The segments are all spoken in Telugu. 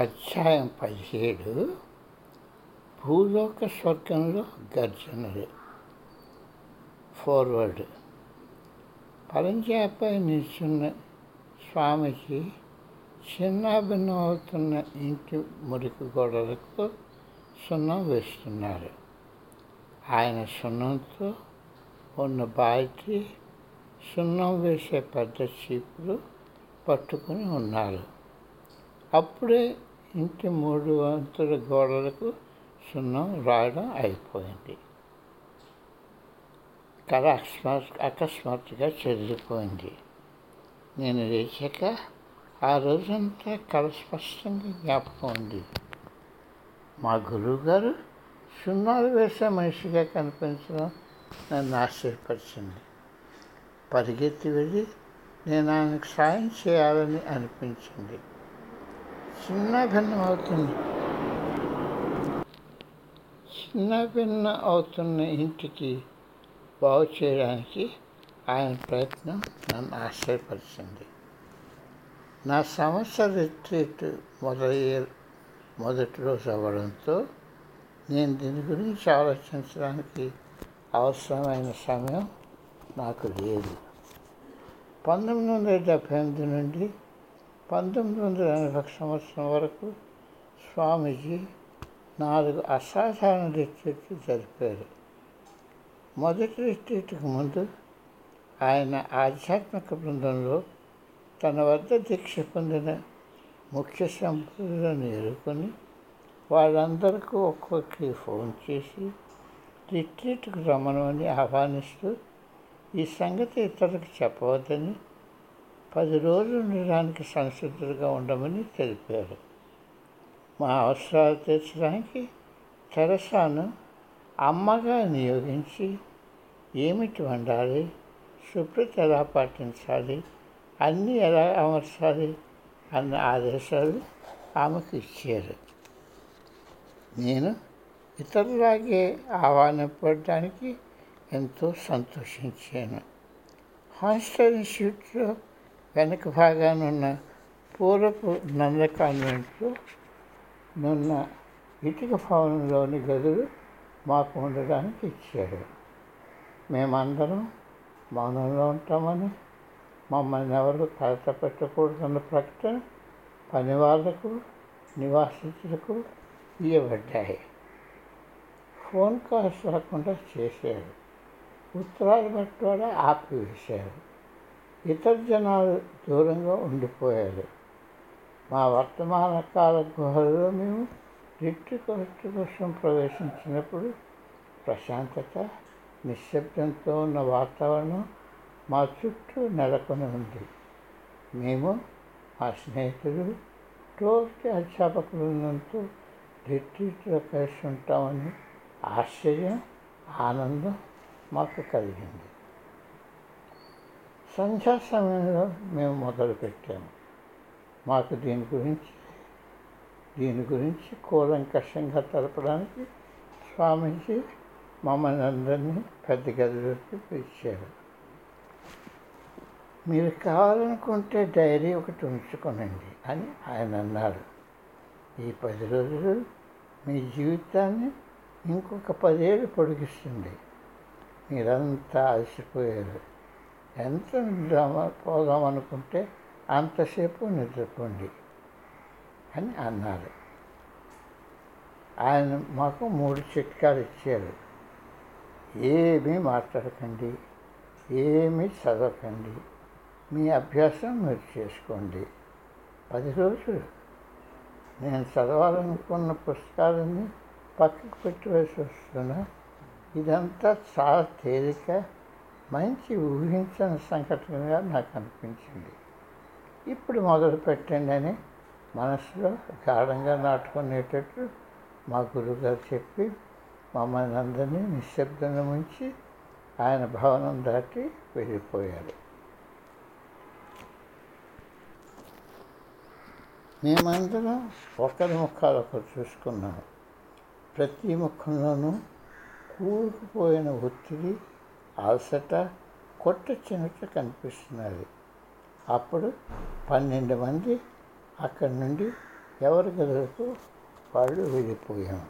అధ్యాయం పదిహేడు భూలోక స్వర్గంలో గర్జనలు. ఫార్వర్డ్ పరంజాపై నిల్చున్న స్వామికి చిన్నాభిన్నం అవుతున్న ఇంటి మురికి గోడలకు సున్నం వేస్తున్నారు. ఆయన సున్నంతో ఉన్న బాయికి సున్నం వేసే పెద్ద చీపులు పట్టుకుని ఉన్నారు. అప్పుడే ఇంటి మూడు వంతుల గోడలకు సున్నం రాయడం అయిపోయింది. కళ అకస్మాత్ అకస్మాత్తుగా చెదిరిపోయింది. నేను లేచాక ఆ రోజంతా కళ స్పష్టంగా జ్ఞాపకం ఉంది. మా గురువుగారు సున్నాలు వేసే మనిషిగా కనిపించడం నన్ను ఆశ్చర్యపరిచింది. పరిగెత్తి వెళ్ళి నేను ఆయనకు సాయం చేయాలని అనిపించింది. చిన్న భిన్నం అవుతుంది. చిన్న భిన్న అవుతున్న ఇంటికి బాగు చేయడానికి ఆయన ప్రయత్నం నన్ను ఆశ్చర్యపరిచింది నా సంవత్సర రిట్రీట్ మొదలయ్యే మొదటి రోజు అవ్వడంతో నేను దీని గురించి ఆలోచించడానికి అవసరమైన సమయం నాకు లేదు. పంతొమ్మిది వందల డెబ్భై ఎనిమిది నుండి పంతొమ్మిది వందల ఎనభై సంవత్సరం వరకు స్వామీజీ నాలుగు అసాధారణ రిట్రీట్లు జరిపారు. మొదటి రిట్రీట్కి ముందు ఆయన ఆధ్యాత్మిక బృందంలో తన వద్ద దీక్ష పొందిన ముఖ్య సంపదలను ఎరుకొని వాళ్ళందరికీ ఒక్కొక్కరికి ఫోన్ చేసి రిట్రీట్కు రమ్మనమని ఆహ్వానిస్తూ ఈ సంగతి ఇతరులకు చెప్పవద్దని పది రోజులు ఉండడానికి సంసిద్ధులుగా ఉండమని తెలిపారు. మా అవసరాలు తీర్చడానికి తెరసాను అమ్మగా నియోగించి ఏమిటి వండాలి శుభ్రత ఎలా పాటించాలి అన్నీ ఎలా అమర్చాలి అన్న ఆదేశాలు ఆమెకు ఇచ్చారు. నేను ఇతరులాగే ఆహ్వానపడడానికి ఎంతో సంతోషించాను. హాస్టల్ ఇన్స్టిట్యూట్లో వెనక భాగానున్న పూర్వపు నంద కాన్వెంట్లో నున్న ఇటుక భవనంలోని గదులు మాకు ఉండడానికి ఇచ్చారు. మేమందరం మౌనంలో ఉంటామని మమ్మల్ని ఎవరు కలత పెట్టకూడదన్న ప్రకటన పని వాళ్ళకు నివాసితులకు ఇవ్వబడ్డాయి. ఫోన్ కాల్స్ రాకుండా చేశారు. ఉత్తరాలు కూడా ఆపివేశారు. ఇతర జనాలు దూరంగా ఉండిపోయారు. మా వర్తమాన కాల గుహల్లో మేము రిట్టు కొరట్టు కోసం ప్రవేశించినప్పుడు ప్రశాంతత నిశ్శబ్దంతో ఉన్న వాతావరణం మా చుట్టూ నెలకొని ఉంది. మేము మా స్నేహితులు తోటి అధ్యాపకులంతో రిట్రీట్లో కలిసి ఉంటామని ఆశ్చర్యం ఆనందం మాకు కలిగింది. సంధ్యా సమయంలో మేము మొదలుపెట్టాము. మాకు దీని గురించి దీని గురించి కూలంకషంగా తెలపడానికి స్వామీజీ మమ్మల్ని అందరినీ పెద్ద గదిలోకి పిలిచారు. మీరు కావాలనుకుంటే డైరీ ఒకటి ఉంచుకోనండి అని ఆయన అన్నారు. ఈ పది రోజులు మీ జీవితాన్ని ఇంకొక పదేళ్ళు పొడిగిస్తుంది. మీరంతా అలసిపోయారు. ఎంత నిద్రమ పోదాం అనుకుంటే అంతసేపు నిద్రపోండి అని అన్నారు. ఆయన మాకు మూడు చిట్కాలు ఇచ్చారు. ఏమీ మాట్లాడకండి ఏమీ చదవకండి మీ అభ్యాసం మీరు చేసుకోండి. పది రోజులు. నేను చదవాలనుకున్న పుస్తకాలన్నీ పక్కకు పెట్టవలసి వస్తున్నా. ఇదంతా చాలా తేలిక మంచి ఊహించని సంఘటనగా నాకు అనిపించింది. ఇప్పుడు మొదలు పెట్టండి అని మనసులో గాఢంగా నాటుకునేటట్టు మా గురువుగారు చెప్పి మమ్మల్ని అందరినీ నిశ్శబ్దంగా ఉంచి ఆయన భవనం దాటి వెళ్ళిపోయారు. మేమందరం ఒకరి ముఖాలు ఒకరు చూసుకున్నాం. ప్రతి ముఖంలోనూ కూరుకుపోయిన ఒత్తిడి అలసట కొట్టొచ్చినట్లు కనిపిస్తున్నది. అప్పుడు పన్నెండు మంది అక్కడి నుండి ఎవరి గదులకు వాళ్ళు వెళ్ళిపోయాం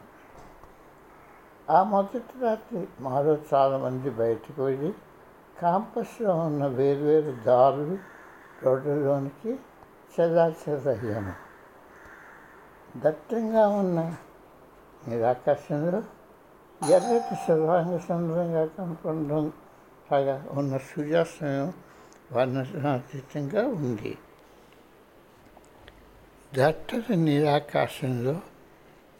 ఆ మొదటి రాత్రి మాలో చాలామంది బయటకు వెళ్ళి కాంపస్లో ఉన్న వేర్వేరు దారులు రోడ్లలోనికి చెల్లాచెదరయ్యాము దట్టంగా ఉన్న నిరాకర్షణలో ఎర్రటి సర్వాంగ సుందరంగా కనపడడం లాగా ఉన్న సూర్యాస్తమయం వర్ణనాతీతంగా ఉంది దట్టటి నీరాకాశంలో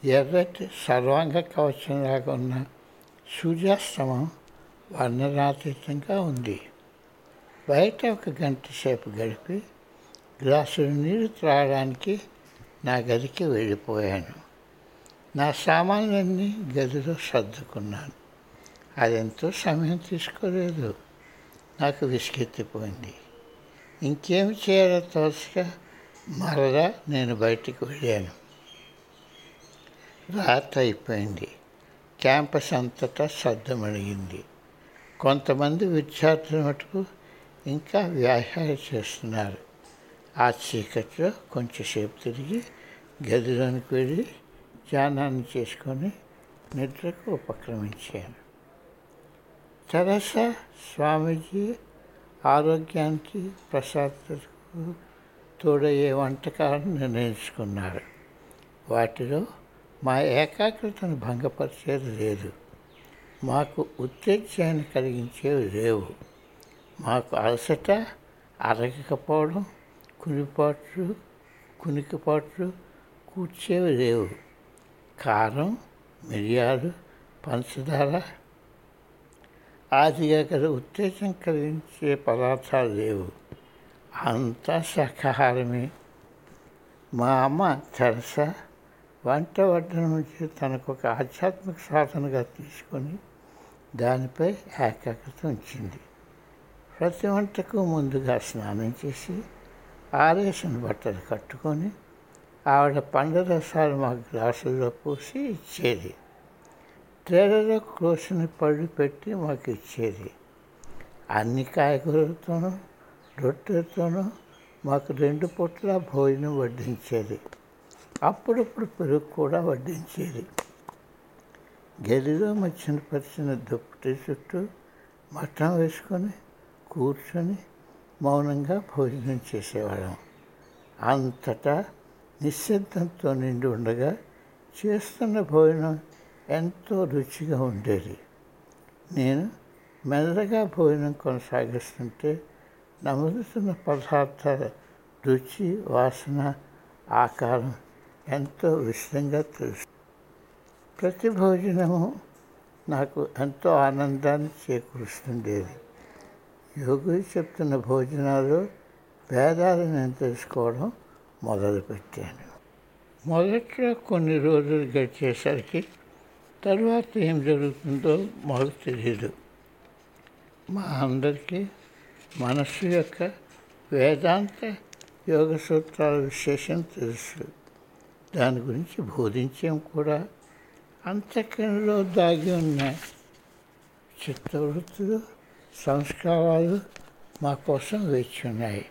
ఎర్రటి సర్వాంగ కవచంలాగా ఉన్న సూర్యాస్తమం వర్ణనాతీతంగా ఉంది బయట ఒక గంట సేపు గడిపి గ్లాసులు నీరు త్రాగడానికి నా గదికి వెళ్ళిపోయాను నా సామాన్లన్నీ గదిలో సర్దుకున్నాను. అది ఎంతో సమయం తీసుకోలేదు. నాకు విసుగెత్తిపోయింది ఇంకేమి చేయాలో తోచక మరలా నేను బయటికి వెళ్ళాను. రాత్రి అయిపోయింది. క్యాంపస్ అంతటా సర్దమడిగింది కొంతమంది విద్యార్థుల మటుకు ఇంకా వ్యాయామం చేస్తున్నారు. ఆ చీకట్లో కొంచెంసేపు తిరిగి గదిలోనికి వెళ్ళి ధ్యానాన్ని చేసుకొని నిద్రకు ఉపక్రమించాను తెరస స్వామీజీ ఆరోగ్యానికి ప్రసాదకు తోడయ్యే వంటకాలను నిర్ణయించుకున్నారు. వాటిలో మా ఏకాగ్రతను భంగపరిచేది లేదు. మాకు ఉత్తేజాన్ని కలిగించేవి లేవు. మాకు అలసట అరగకపోవడం కునిపాట్లు కునికిపాట్లు కూర్చేవి లేవు. కారం మిరియాలు పంచదార ఆదిగా గల ఉత్తేజం కలిగించే పదార్థాలు లేవు. అంతా శాఖాహారమే మా అమ్మ తెరస వంట వడ్డ నుంచి తనకు ఒక ఆధ్యాత్మిక సాధనగా తీసుకొని దానిపై ఏకాగ్రత ఉంచింది. ప్రతి వంటకు ముందుగా స్నానం చేసి ఆరేసిన బట్టలు కట్టుకొని ఆవిడ పండ్ల రసాలు మా గ్లాసుల్లో పోసి ఇచ్చేది. ట్రేలలో కోసిన పళ్ళు పెట్టి మాకు ఇచ్చేది. అన్ని కాయగూరలతోనూ రొట్టెలతోనూ మాకు రెండు పూట్ల భోజనం వడ్డించేది. అప్పుడప్పుడు పెరుగు కూడా వడ్డించేది. గదిలో మధ్యన పరిచిన దుప్పటి చుట్టూ మటం వేసుకొని కూర్చొని మౌనంగా భోజనం చేసేవాళ్ళం. అంతటా నిశ్శబ్దంతో నిండి ఉండగా చేస్తున్న భోజనం ఎంతో రుచిగా ఉండేది. నేను మెల్లగా భోజనం కొనసాగిస్తుంటే నములుతున్న పదార్థాల రుచి వాసన ఆకారం ఎంతో విషయంగా తెలుసు. ప్రతి భోజనము నాకు ఎంతో ఆనందాన్ని చేకూరుస్తుండేది. యోగులు చెప్తున్న భోజనాలు భేదాలను నేను తెలుసుకోవడం మొదలుపెట్టాను. మొదట్లో కొన్ని రోజులు గడిచేసరికి తర్వాత ఏం జరుగుతుందో మాకు తెలియదు మా అందరికీ మనస్సు యొక్క వేదాంత యోగ సూత్రాల విశేషం తెలుసు. దాని గురించి బోధించాం కూడా అంతకంలో దాగి ఉన్న చిత్తవృత్తులు సంస్కారాలు మా కోసం వేచి ఉన్నాయి.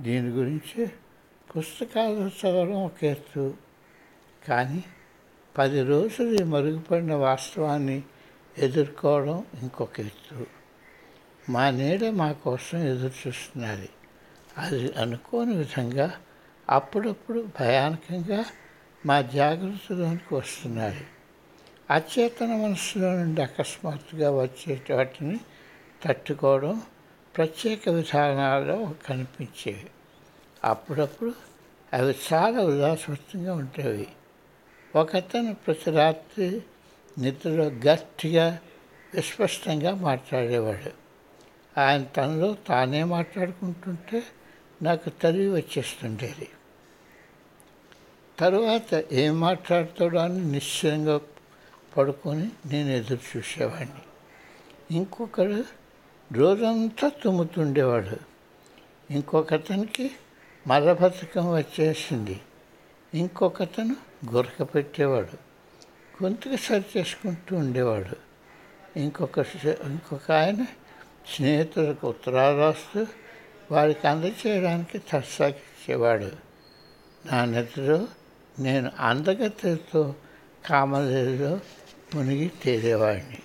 దీని గురించి పుస్తకాలు చదవడం ఒక ఎత్తు కానీ పది రోజులు మరుగుపడిన వాస్తవాన్ని ఎదుర్కోవడం ఇంకొక ఎత్తు మా నీడ మా కోసం ఎదురు చూస్తున్నది అది అనుకోని విధంగా అప్పుడప్పుడు భయానకంగా మా జాగ్రత్తలోనికి వస్తున్నాయి అచేతన మనసులో నుండి అకస్మాత్తుగా వచ్చే వాటిని తట్టుకోవడం ప్రత్యేక విధానాల్లో కనిపించేవి. అప్పుడప్పుడు అవి చాలా ఉల్లాసవంతంగా ఉండేవి ఒకతను ప్రతి రాత్రి నిద్రలో గట్టిగా విస్పష్టంగా మాట్లాడేవాడు. ఆయన తనలో తానే మాట్లాడుకుంటుంటే నాకు తెలివి వచ్చేస్తుండేది. తరువాత ఏం మాట్లాడతాడో అని నిశ్చయంగా పడుకొని నేను ఎదురు చూసేవాడిని. ఇంకొకడు రోజంతా తుమ్ముతుండేవాడు. ఇంకొకతనికి మలబద్ధకం వచ్చేసింది. ఇంకొకతను గురక పెట్టేవాడు. గొంతుకు సరి చేసుకుంటూ ఉండేవాడు. ఇంకొక ఇంకొక ఆయన స్నేహితులకు ఉత్తరాలు రాస్తూ వారికి అందచేయడానికి తస్సాకిచ్చేవాడు నా నిద్రలో నేను అందగతితో కామలేలో మునిగి తేలేవాడిని.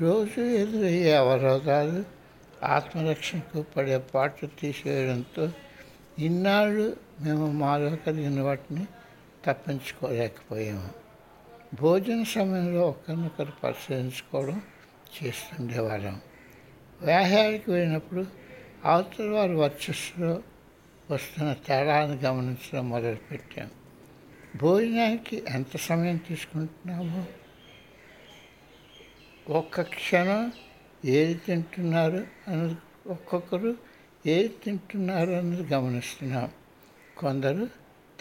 రోజు ఎదురయ్యే అవరోధాలు ఆత్మరక్షణకు పడే పాటు తీసేయడంతో ఇన్నాళ్ళు మేము మాలో కలిగిన వాటిని తప్పించుకోలేకపోయాము. భోజన సమయంలో ఒకరినొకరు పరిశీలించుకోవడం చేస్తుండేవాళ్ళం. వ్యాహారికి వెళ్ళినప్పుడు అవతల వారి వర్చస్సులో వస్తున్న తేడాను గమనించడం మొదలుపెట్టాం. భోజనానికి ఎంత సమయం తీసుకుంటున్నామో ఒక్క క్షణం ఏది తింటున్నారు అన్నది ఒక్కొక్కరు ఏది తింటున్నారు అన్నది గమనిస్తున్నాం. కొందరు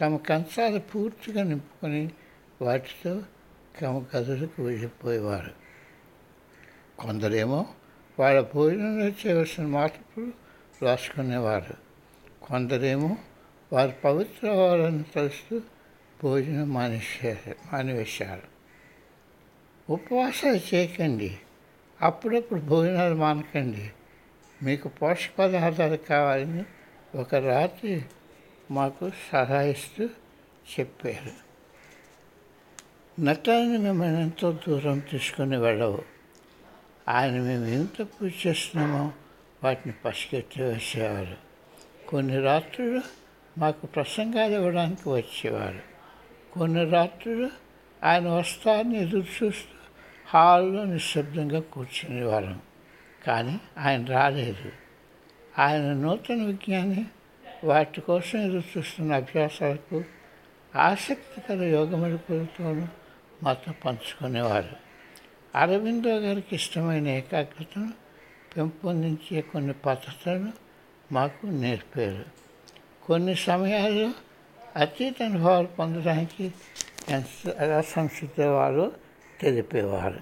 తమ కంచాలు పూర్తిగా నింపుకొని వాటితో తమ గదులకు వెళ్ళిపోయేవారు. కొందరేమో వాళ్ళ భోజనంలో చేయవలసిన మార్పులు రాసుకునేవారు. కొందరేమో వారు పవిత్ర వారని తలుస్తూ భోజనం మానేశారు మానివేశారు. ఉపవాసాలు చేయకండి. అప్పుడప్పుడు భోజనాలు మానకండి. మీకు పోషక పదార్థాలు కావాలని ఒక రాత్రి మాకు సహాయిస్తూ చెప్పారు. నటాన్ని మిమ్మల్ని ఎంతో దూరం తీసుకొని వెళ్ళవు. ఆయన మేము ఏం తప్పు చేస్తున్నామో వాటిని పసిగట్టి వేసేవారు కొన్ని రాత్రులు మాకు ప్రసంగాలు ఇవ్వడానికి వచ్చేవారు. కొన్ని రాత్రులు ఆయన వస్తారని ఎదురు చూస్తూ హాల్లో నిశ్శబ్దంగా కూర్చునేవారం కానీ ఆయన రాలేదు. ఆయన నూతన విజ్ఞాని. వాటి కోసం ఎదురు చూస్తున్న అభ్యాసాలకు ఆసక్తికర యోగ మెళకులతోనూ మాతో పంచుకునేవారు. అరవిందో గారికి ఇష్టమైన ఏకాగ్రతను పెంపొందించే కొన్ని పద్ధతులను మాకు నేర్పారు. కొన్ని సమయాల్లో అతీత అనుభవాలు పొందడానికి ఎంత ఎలా తెలిపేవారు